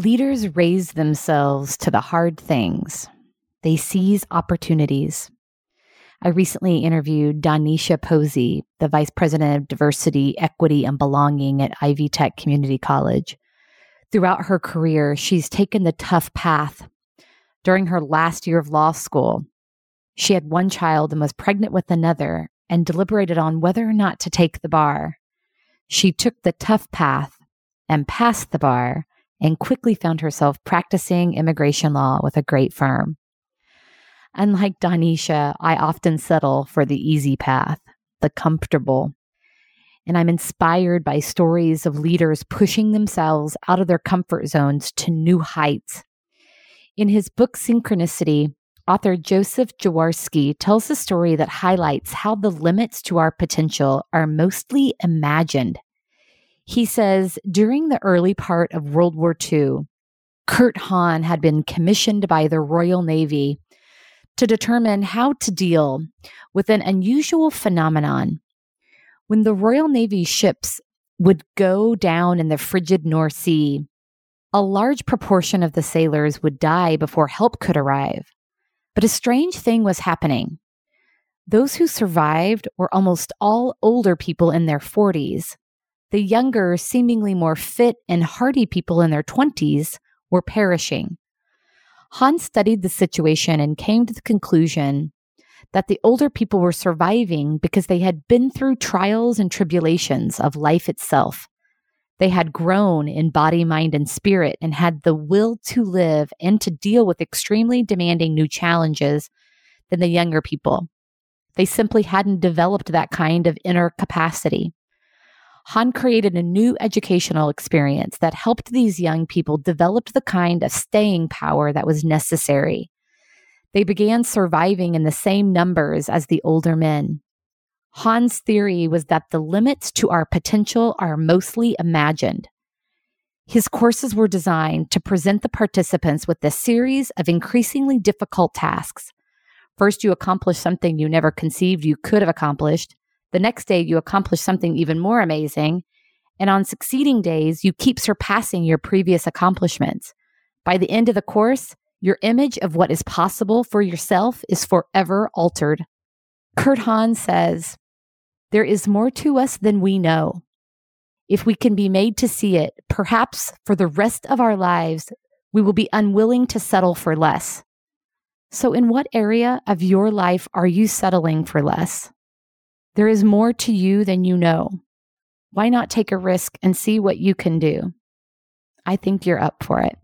Leaders raise themselves to the hard things. They seize opportunities. I recently interviewed Donisha Posey, the Vice President of Diversity, Equity, and Belonging at Ivy Tech Community College. Throughout her career, she's taken the tough path. During her last year of law school, she had one child and was pregnant with another and deliberated on whether or not to take the bar. She took the tough path and passed the bar and quickly found herself practicing immigration law with a great firm. Unlike Donisha, I often settle for the easy path, the comfortable. And I'm inspired by stories of leaders pushing themselves out of their comfort zones to new heights. In his book Synchronicity, author Joseph Jaworski tells a story that highlights how the limits to our potential are mostly imagined he says during the early part of World War II, Kurt Hahn had been commissioned by the Royal Navy to determine how to deal with an unusual phenomenon. When the Royal Navy ships would go down in the frigid North Sea, a large proportion of the sailors would die before help could arrive. But a strange thing was happening. Those who survived were almost all older people in their 40s, the younger, seemingly more fit and hardy people in their 20s were perishing. Hans studied the situation and came to the conclusion that the older people were surviving because they had been through trials and tribulations of life itself. They had grown in body, mind, and spirit and had the will to live and to deal with extremely demanding new challenges than the younger people. They simply hadn't developed that kind of inner capacity. Hahn created a new educational experience that helped these young people develop the kind of staying power that was necessary. They began surviving in the same numbers as the older men. Hahn's theory was that the limits to our potential are mostly imagined. His courses were designed to present the participants with a series of increasingly difficult tasks. First, you accomplish something you never conceived you could have accomplished. The next day, you accomplish something even more amazing. And on succeeding days, you keep surpassing your previous accomplishments. By the end of the course, your image of what is possible for yourself is forever altered. Kurt Hahn says, There is more to us than we know. If we can be made to see it, perhaps for the rest of our lives, we will be unwilling to settle for less. So, in what area of your life are you settling for less? There is more to you than you know. Why not take a risk and see what you can do? I think you're up for it.